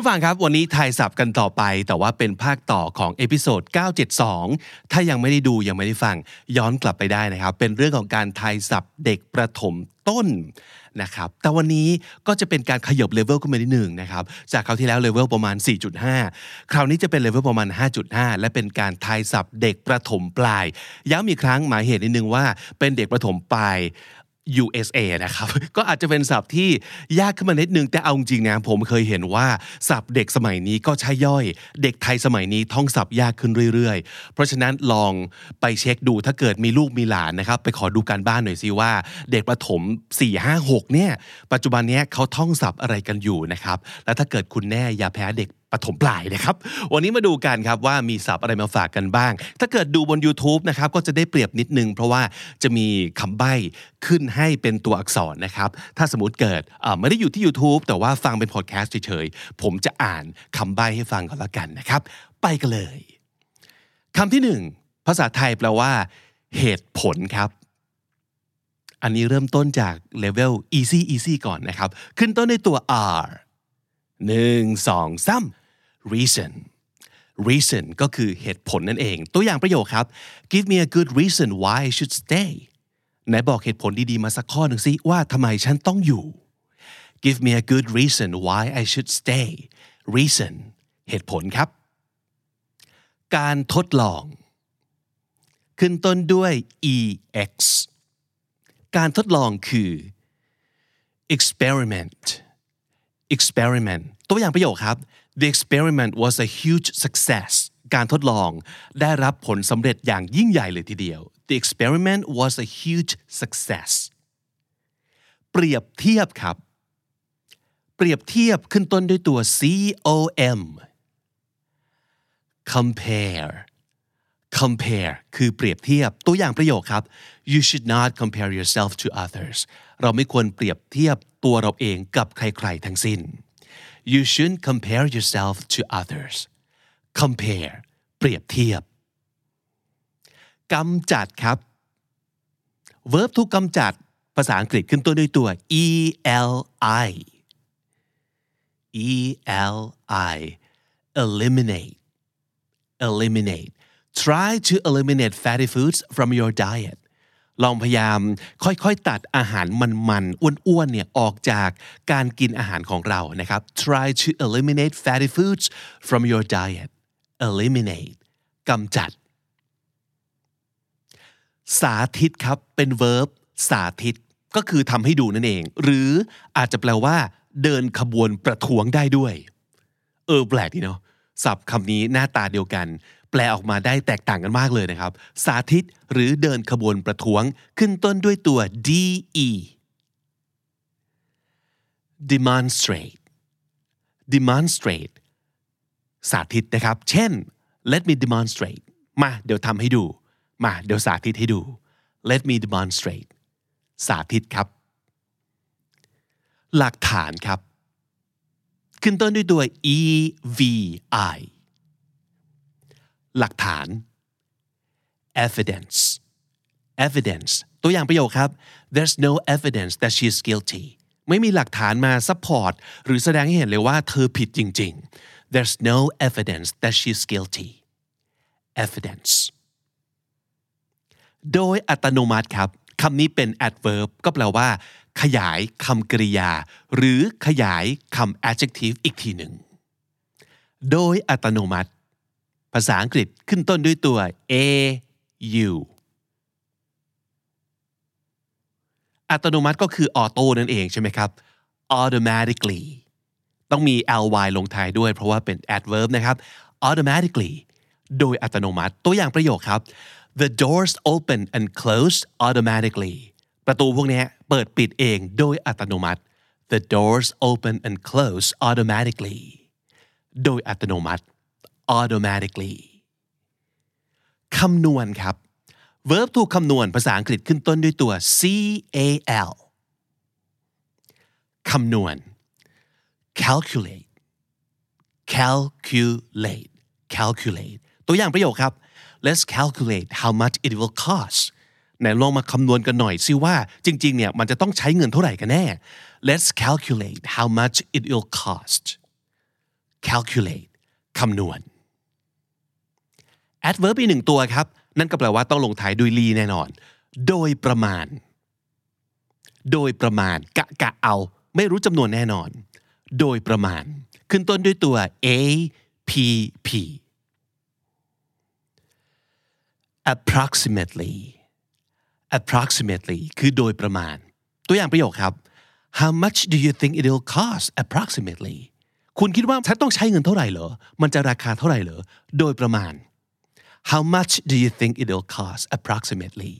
ผู้ฟังครับ วันนี้ทายศัพท์กันต่อไป แต่ว่าเป็นภาคต่อของ episode 972 ถ้ายังไม่ได้ดูยังไม่ได้ฟัง ย้อนกลับไปได้นะครับ เป็นเรื่องของการทายศัพท์เด็กประถมต้นนะครับแต่วันนี้ก็จะเป็นการขยับ level ขึ้นมานิดหนึ่งนะครับ จากคราวที่แล้วเลเวลประมาณ 4.5 คราวนี้จะเป็นเลเวลประมาณ 5.5 และเป็นการทายศัพท์เด็กประถมปลาย ย้ำอีกครั้งหมายเหตุนิดนึงว่าเป็นเด็กประถมปลาย USA นะครับ ก็อาจจะเป็นศัพท์ที่ยากขึ้นมานิดนึง แต่เอาจริงนะผมเคยเห็นว่าศัพท์เด็กสมัยนี้ก็ใช่ย่อย เด็กไทยสมัยนี้ท่องศัพท์ยากขึ้นเรื่อยๆ เพราะฉะนั้นลองไปเช็คดูถ้าเกิดมีลูกมีหลานนะครับ ไปขอดูการบ้านหน่อยสิว่า เด็กประถม 4 5 6เนี่ยปัจจุบันนี้เขาท่องศัพท์อะไรกันอยู่นะครับ แล้วถ้าเกิดคุณแน่อย่าแพ้เด็ก ปฐมปลายนะครับ วันนี้มาดูกันครับว่ามีศัพท์อะไรมาฝากกันบ้าง ถ้าเกิดดูบน YouTube นะครับก็จะได้เปรียบนิดนึง เพราะว่าจะมีคำใบ้ขึ้นให้เป็นตัวอักษรนะครับ ถ้าสมมติเกิดไม่ได้อยู่ที่ YouTube แต่ว่าฟังเป็นพอดแคสต์เฉยๆ ผมจะอ่านคำใบ้ให้ฟังก่อนละกันนะครับ ไปกันเลยคำที่หนึ่งภาษาไทยแปลว่า เหตุผลครับ อันนี้เริ่มต้นจากเลเวล easy easy ก่อนนะครับ ขึ้นต้นด้วยตัว r หนึ่งสองสาม reason reason ก็คือเหตุผลนั่นเอง ตัวอย่างประโยคครับ give me a good reason why I should stay ไหนบอกเหตุผลดีๆมาสักข้อหนึ่งสิว่าทำไมฉันต้องอยู่ give me a good reason why I should stay reason เหตุผลครับ การทดลอง ขึ้นต้นด้วย ex การทดลองคือ experiment experiment ตัวอย่างประโยคครับ the experiment was a huge success การทดลองได้รับผลสำเร็จอย่างยิ่งใหญ่เลยทีเดียว the experiment was a huge success เปรียบเทียบครับ เปรียบเทียบขึ้นต้นด้วยตัว com compare compare คือเปรียบเทียบตัวอย่างประโยคครับ you should not compare yourself to others เราไม่ควรเปรียบเทียบตัวเราเองกับใครๆทั้งสิ้น you shouldn't compare yourself to others compare เปรียบเทียบกำจัดครับ verb ทุกกำจัดภาษาอังกฤษขึ้นต้นด้วยตัว e l i e l i eliminate eliminate try to eliminate fatty foods from your diet ลองพยายามค่อยๆตัดอาหารมันๆอ้วนๆเนี่ยออกจากการกินอาหารของเรานะครับ try to eliminate fatty foods from your diet eliminate กำจัด สาธิตครับเป็น verb สาธิตก็คือทำให้ดูนั่นเอง หรืออาจจะแปลว่า เดินขบวนประท้วงได้ด้วย เออแปลกดีเนาะศัพท์คำนี้หน้าตาเดียวกัน แปลออกมาได้แตกต่างกันมากเลยนะครับ สาธิตหรือเดินขบวนประท้วงขึ้นต้นด้วยตัว de demonstrate demonstrate สาธิตนะครับ เช่น let me demonstrate มาเดี๋ยวทำให้ดู มาเดี๋ยวสาธิตให้ดู let me demonstrate สาธิตครับ หลักฐานครับ ขึ้นต้นด้วยตัว EVI หลักฐาน evidence evidence ตัวอย่างประโยคครับ there's no evidence that she is guilty ไม่มีหลักฐานมา support หรือแสดงให้เห็นเลยว่าเธอผิดจริง ๆ there's no evidence that she is guilty evidence โดยอัตโนมัติครับคำนี้เป็น adverb ก็แปลว่า ขยายคำกริยา หรือขยายคำ adjective อีกทีหนึ่ง โดยอัตโนมัติ ภาษาอังกฤษขึ้นต้นด้วยตัว a u อัตโนมัติก็คือออโต้นั่นเองใช่ไหมครับ automatically ต้องมี ly ลงท้ายด้วยเพราะว่าเป็น adverb นะครับ automatically โดยอัตโนมัติตัวอย่างประโยคครับ the doors open and close automatically ประตูพวกนี้เปิดปิดเองโดยอัตโนมัติ the doors open and close automatically โดยอัตโนมัติ automatically คำนวณครับ verb ถูกคำนวณภาษาอังกฤษขึ้นต้นด้วยตัว cal คำนวณ calculate calculate calculate ตัวอย่างประโยคครับ let's calculate how much it will cost ไหนลองมาคำนวณกันหน่อยสิว่าจริงๆเนี่ยมันจะต้องใช้เงินเท่าไหร่กันแน่ let's calculate how much it will cost calculate คำนวณ adverb อีกหนึ่งตัวครับ นั่นก็แปลว่าต้องลงท้ายด้วย ly แน่นอน โดยประมาณ โดยประมาณ กะกะเอา ไม่รู้จำนวนแน่นอน โดยประมาณ ขึ้นต้นด้วยตัว a p p approximately approximately คือโดยประมาณ ตัวอย่างประโยคครับ how much do you think it'll cost approximately คุณคิดว่าฉันต้องใช้เงินเท่าไหร่เหรอ มันจะราคาเท่าไหร่เหรอ โดยประมาณ how much do you think it'll cost approximately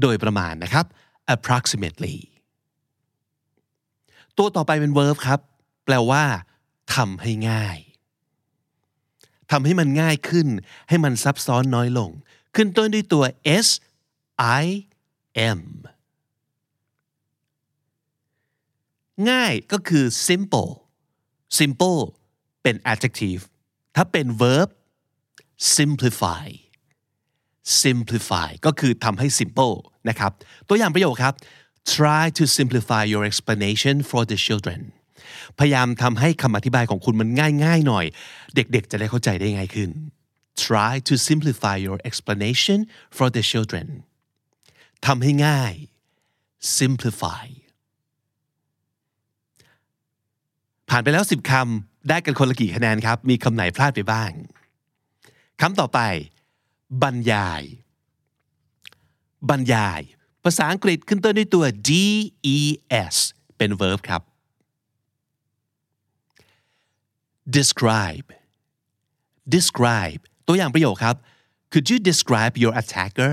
โดยประมาณนะครับ approximately ตัวต่อไปเป็น verb ครับ แปลว่าทำให้ง่ายทำให้มันง่ายขึ้น ให้มันซับซ้อนน้อยลง ขึ้นต้นด้วยตัว s i m ง่ายก็คือ simple simple เป็น adjective ถ้าเป็น verb simplify simplify ก็คือทำให้ simple นะครับ ตัวอย่างประโยคครับ try to simplify your explanation for the children พยายามทำให้คำอธิบายของคุณมันง่ายๆหน่อย เด็กๆ จะได้เข้าใจได้ง่ายขึ้น try to simplify your explanation for the children ทำให้ง่าย simplify ผ่านไปแล้ว 10คำได้กันคนละกี่คะแนนครับ มีคำไหนพลาดไปบ้าง คำต่อไป บรรยาย บรรยาย ภาษาอังกฤษขึ้นต้นด้วยตัว des เป็น verb ครับ describe describe ตัวอย่างประโยคครับ could you describe your attacker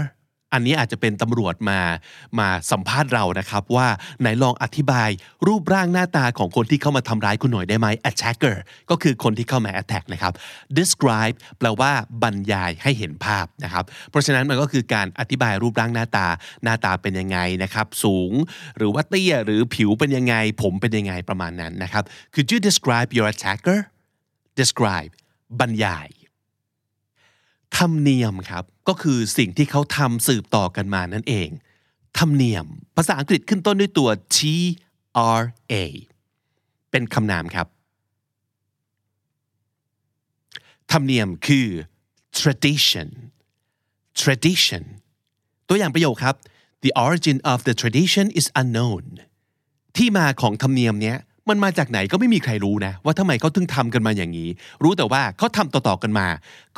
อันนี้อาจจะเป็นตำรวจมามาสัมภาษณ์เรานะครับว่าไหนลองอธิบายรูปร่างหน้าตาของคนที่เข้ามาทำร้ายคุณหน่อยได้ไหม attacker ก็คือคนที่เข้ามา attack นะครับ describe แปลว่าบรรยายให้เห็นภาพนะครับ เพราะฉะนั้นมันก็คือการอธิบายรูปร่างหน้าตาหน้าตาเป็นยังไงนะครับสูง หรือว่าเตี้ยหรือผิวเป็นยังไง ผมเป็นยังไงประมาณนั้นนะครับ could you describe your attacker describe บรรยาย ธรรมเนียมครับ ก็คือสิ่งที่เขาทำสืบต่อกันมานั่นเอง ธรรมเนียม ภาษาอังกฤษขึ้นต้นด้วยตัว T R A เป็นคำนามครับ ธรรมเนียมคือ tradition tradition ตัวอย่างประโยคครับ the origin of the tradition is unknown ที่มาของธรรมเนียมเนี้ย มันมาจากไหนก็ไม่มีใครรู้นะ ว่าทำไมเขาถึงทำกันมาอย่างนี้ รู้แต่ว่าเขาทำต่อๆกันมา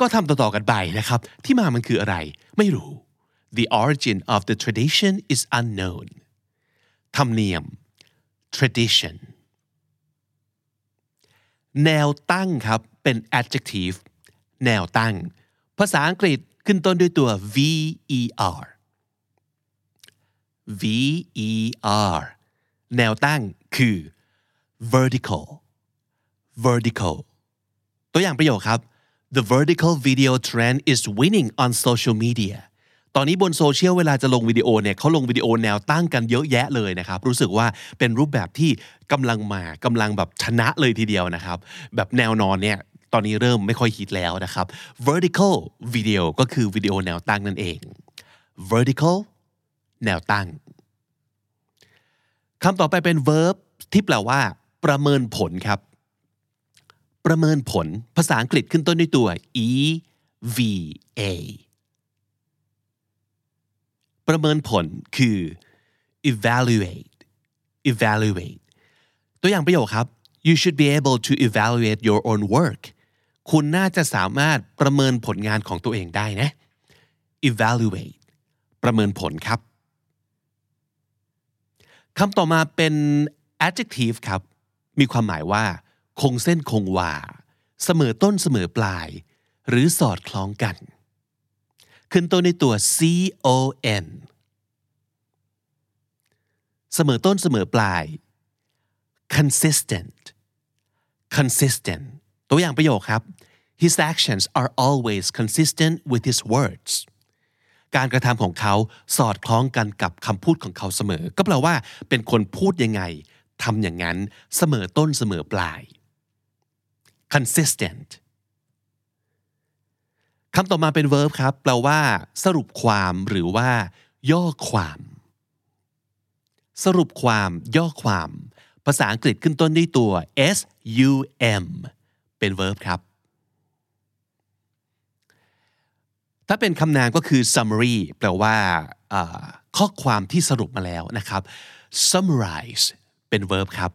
ก็ทำต่อๆกันไปนะครับ ที่มามันคืออะไร ไม่รู้ the origin of the tradition is unknown ธรรมเนียม tradition แนวตั้งครับเป็น adjective แนวตั้ง ภาษาอังกฤษขึ้นต้นด้วยตัว ver ver แนวตั้งคือ vertical vertical ตัวอย่างประโยคครับ the vertical video trend is winning on social media ตอนนี้บนโซเชียลเวลาจะลงวิดีโอเนี่ยเขาลงวิดีโอแนวตั้งกันเยอะแยะเลยนะครับ รู้สึกว่าเป็นรูปแบบที่กำลังมากำลังแบบชนะเลยทีเดียวนะครับ แบบแนวนอนเนี่ยตอนนี้เริ่มไม่ค่อยฮิตแล้วนะครับ vertical video ก็คือวิดีโอแนวตั้งนั่นเอง vertical แนวตั้งคำต่อไปเป็น verb ที่แปลว่า ประเมินผลครับ ประเมินผลภาษาอังกฤษขึ้นต้นด้วยตัว e v a ประเมินผลคือ evaluate evaluate ตัวอย่างประโยคครับ you should be able to evaluate your own work คุณน่าจะสามารถประเมินผลงานของตัวเองได้นะ evaluate ประเมินผลครับคำต่อมาเป็น adjective ครับ มีความหมายว่า คงเส้นคงวา เสมอต้นเสมอปลาย หรือสอดคล้องกัน ขึ้นต้นในตัว c o n เสมอต้นเสมอปลาย consistent consistent ตัวอย่างประโยคครับ his actions are always consistent with his words การกระทำของเขาสอดคล้องกันกับคำพูดของเขาเสมอ ก็แปลว่าเป็นคนพูดยังไง ทำอย่างนั้นเสมอต้นเสมอปลาย consistent คำต่อมาเป็น verb ครับแปลว่าสรุปความหรือว่า ย่อความ สรุปความย่อความ ภาษาอังกฤษขึ้นต้นด้วยตัว s u m เป็น verb ครับ ถ้าเป็นคำนามก็คือ summary แปลว่าข้อความที่สรุปมาแล้วนะครับ summarize เป็น verb ครับ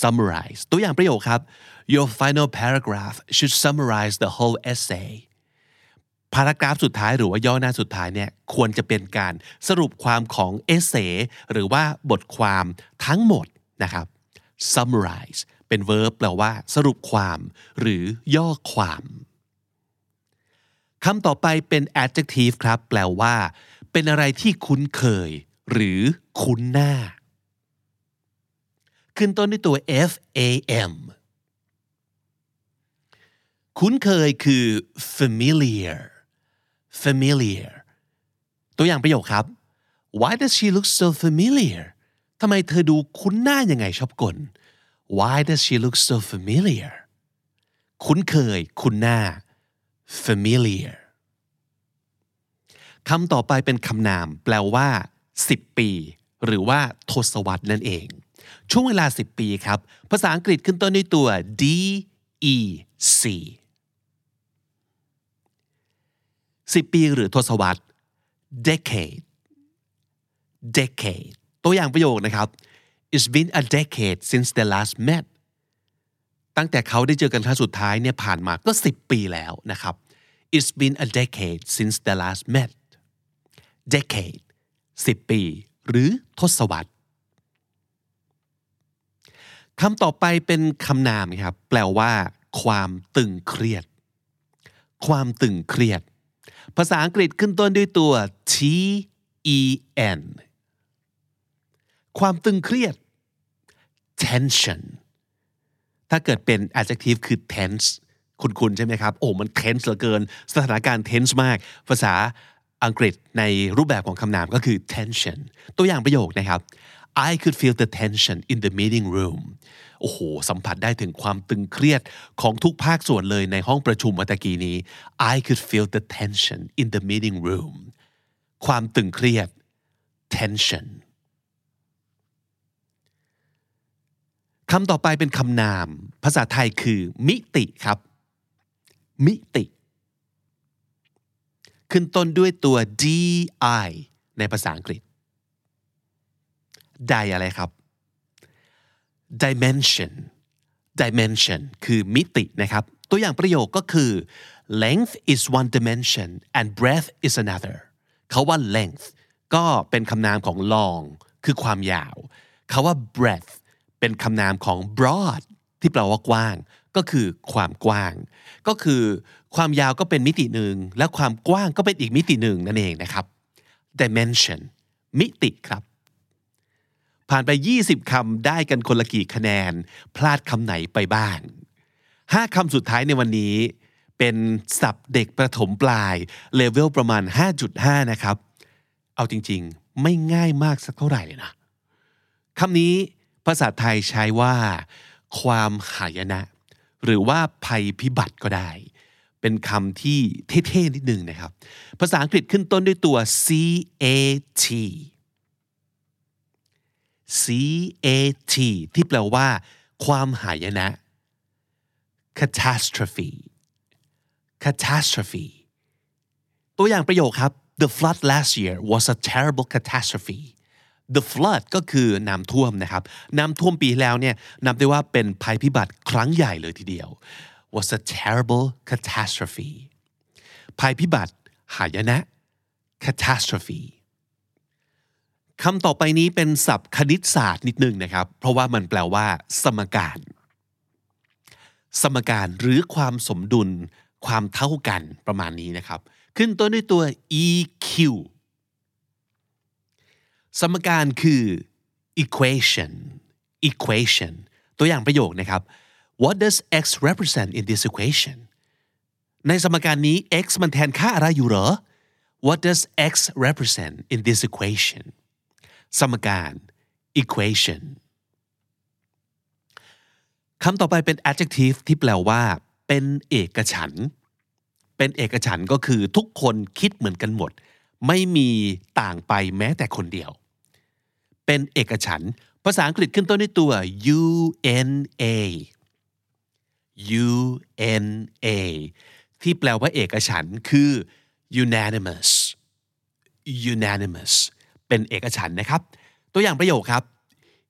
summarize ตัวอย่างประโยคครับ your final paragraph should summarize the whole essay พารากราฟสุดท้ายหรือว่าย่อหน้าสุดท้ายเนี่ยควรจะเป็นการสรุปความของเอเซหรือว่าบทความทั้งหมดนะครับ summarize เป็น verb แปลว่า สรุปความ หรือย่อความคำต่อไปเป็น adjective ครับ แปลว่า เป็นอะไรที่คุ้นเคย หรือคุ้นหน้า ขึ้นต้นด้วยตัว f a m คุ้นเคยคือ familiar familiar ตัวอย่างประโยคครับ Why does she look so familiar ทำไมเธอดูคุ้นหน้ายังไงชอบกล Why does she look so familiar คุ้นเคย คุ้นหน้า familiar คำต่อไปเป็นคำนาม แปลว่า 10 ปี หรือว่า ทศวรรษนั่นเอง ช่วงเวลา 10 ปีครับ ภาษาอังกฤษขึ้นต้นด้วยตัว D E C 10 ปีหรือทศวรรษ decade decade ตัวอย่างประโยคนะครับ It's been a decade since they last met ตั้งแต่เขาได้เจอกันครั้งสุดท้ายเนี่ยผ่านมาก็ 10 ปีแล้วนะครับ It's been a decade since they last met decade 10 ปี หรือทศวรรษ คำต่อไปเป็นคำนามครับ แปลว่า ความตึงเครียด ความตึงเครียด ภาษาอังกฤษขึ้นต้นด้วยตัว T E N ความตึงเครียด tension ถ้าเกิดเป็น adjective คือ tense คุณๆใช่ไหมครับ โอ้ มัน tense เหลือเกิน สถานการณ์ tense มาก ภาษาอังกฤษในรูปแบบของคำนามก็คือ tension ตัวอย่างประโยคนะครับ I could feel the tension in the meeting room โอ้โห สัมผัสได้ถึงความตึงเครียดของทุกภาคส่วนเลยในห้องประชุมเมื่อกี้นี้ I could feel the tension in the meeting room ความตึงเครียด tension คำต่อไปเป็นคำนาม ภาษาไทยคือ มิติครับ มิติ ขึ้นต้นด้วยตัว di ในภาษาอังกฤษ ไดอะไรครับ dimension dimension คือมิตินะครับ ตัวอย่างประโยคก็คือ length is one dimension and breadth is another เขาว่า length ก็เป็นคำนามของ long คือความยาวเขาว่า breadth เป็นคำนามของ broad ที่แปลว่ากว้าง ก็คือความกว้าง ก็คือความยาวก็เป็นมิติหนึ่ง และความกว้างก็เป็นอีกมิติหนึ่งนั่นเองนะครับ dimension มิติครับ ผ่านไป 20 คำได้กันคนละกี่คะแนน พลาดคำไหนไปบ้าง 5 คำสุดท้ายในวันนี้ เป็นศัพท์เด็กประถมปลาย เลเวลประมาณ 5.5 นะครับ เอาจริงๆ ไม่ง่ายมากสักเท่าไหร่เลยนะคำนี้ภาษาไทยใช้ว่า ความหายนะ หรือว่าภัยพิบัติก็ได้ เป็นคำที่เท่ๆนิดนึงนะครับ ภาษาอังกฤษขึ้นต้นด้วยตัว C A T C A T ที่แปลว่า ความหายนะ catastrophe catastrophe ตัวอย่างประโยคครับ the flood last year was a terrible catastrophe the flood ก็คือน้ำท่วมนะครับ น้ำท่วมปีแล้วเนี่ยนับได้ว่าเป็นภัยพิบัติครั้งใหญ่เลยทีเดียว was a terrible catastrophe ภัยพิบัติ หายนะ catastrophe คำต่อไปนี้เป็นศัพท์คณิตศาสตร์นิดนึงนะครับ เพราะว่ามันแปลว่า สมการ สมการหรือความสมดุล ความเท่ากันประมาณนี้นะครับ ขึ้นต้นด้วยตัว EQ สมการคือ equation equation ตัวอย่างประโยคนะครับ What does x represent in this equation ในสมการนี้ x มันแทนค่าอะไรอยู่เหรอ what does x represent in this equation สมการ equation คำต่อไปเป็น adjective ที่แปลว่า เป็นเอกฉัน เป็นเอกฉันก็คือทุกคนคิดเหมือนกันหมด ไม่มีต่างไปแม้แต่คนเดียว เป็นเอกฉัน ภาษาอังกฤษขึ้นต้นด้วยตัว U N A U N A ที่แปลว่าเอกฉันคือ unanimous unanimous เป็นเอกฉันนะครับ ตัวอย่างประโยคครับ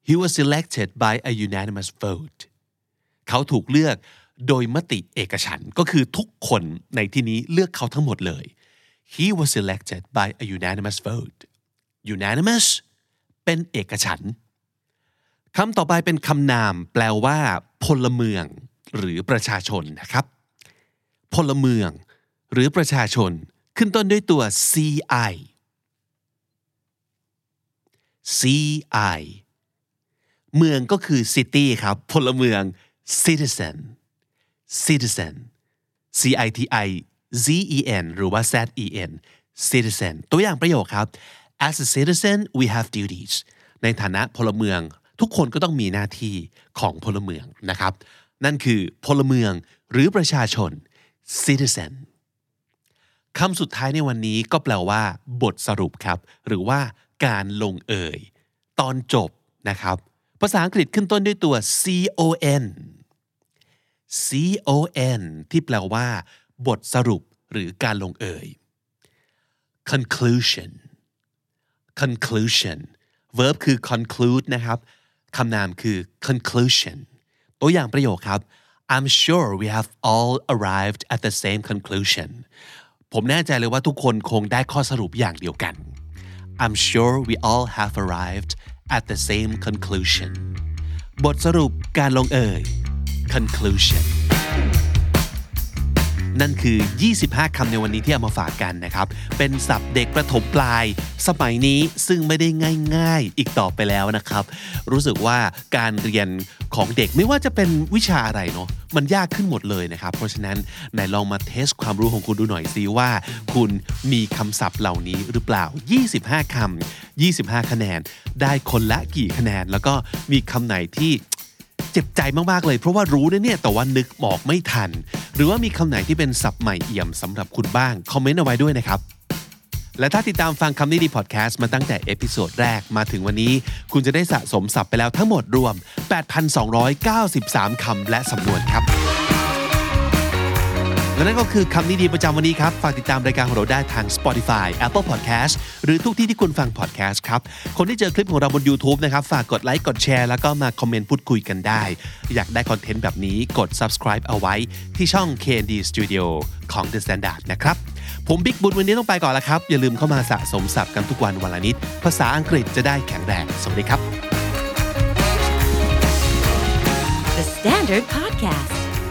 he was selected by a unanimous vote เขาถูกเลือกโดยมติเอกฉันก็คือทุกคนในที่นี้เลือกเขาทั้งหมดเลย he was selected by a unanimous vote unanimous เป็นเอกฉันคำต่อไปเป็นคำนาม แปลว่าพลเมือง หรือประชาชนนะครับ พลเมือง หรือประชาชน ขึ้นต้นด้วยตัว ci ci เมืองก็คือ city ครับ พลเมือง citizen citizen c i t i z e n หรือว่า z e n citizen ตัวอย่างประโยคครับ as a citizen we have duties ในฐานะพลเมืองทุกคนก็ต้องมีหน้าที่ของพลเมืองนะครับ นั่นคือพลเมืองหรือประชาชน citizen คำสุดท้ายในวันนี้ก็แปลว่า บทสรุปครับ หรือว่า การลงเอยตอนจบนะครับ ภาษาอังกฤษขึ้นต้นด้วยตัว con con ที่แปลว่า บทสรุปหรือการลงเอย conclusion conclusion verb คือ conclude นะครับคำนามคือ conclusion ตัวอย่างประโยคครับ I'm sure we have all arrived at the same conclusion ผมแน่ใจเลยว่าทุกคนคงได้ข้อสรุปอย่างเดียวกัน I'm sure we all have arrived at the same conclusion บทสรุปการลงเอย conclusion นั่นคือ 25 คำในวันนี้ที่เอามาฝากกันนะครับ เป็นศัพท์เด็กประถมปลาย สมัยนี้ซึ่งไม่ได้ง่ายๆ อีกต่อไปแล้วนะครับ รู้สึกว่าการเรียนของเด็กไม่ว่าจะเป็นวิชาอะไรเนาะมันยากขึ้นหมดเลยนะครับ เพราะฉะนั้นไหนลองมาเทสความรู้ของคุณดูหน่อยซิว่า คุณมีคำศัพท์เหล่านี้หรือเปล่า 25 คำ 25 คะแนน ได้คนละกี่คะแนน แล้วก็มีคำไหนที่ เจ็บใจมากๆเลย เพราะว่ารู้นะเนี่ยแต่ว่านึกบอกไม่ทัน หรือว่ามีคำไหนที่เป็นศัพท์ใหม่เอี่ยมสำหรับคุณบ้าง comment เอาไว้ด้วยนะครับ และถ้าติดตามฟังคำนี้ดีพอดแคสต์มาตั้งแต่ episode แรกมาถึงวันนี้ คุณจะได้สะสมศัพท์ไปแล้วทั้งหมดรวม 8,293 คำและสำนวนครับ และนั่นก็คือคำนี้ดีประจำวันนี้ครับ ฝากติดตามรายการของเราได้ทาง Spotify Apple Podcast หรือทุกที่ที่คุณฟัง podcast ครับ คนที่เจอคลิปของเราบน YouTube นะครับ ฝากกดไลค์ กดแชร์ แล้วก็มาคอมเมนต์พูดคุยกันได้ อยากได้คอนเทนต์แบบนี้กด subscribe เอาไว้ที่ช่อง KND Studio ของ The Standard นะครับ ผมบิ๊กบุญวันนี้ต้องไปก่อนแล้วครับ อย่าลืมเข้ามาสะสมศัพท์กันทุกวันวันละนิด ภาษาอังกฤษจะได้แข็งแรง สวัสดีครับ The Standard Podcast,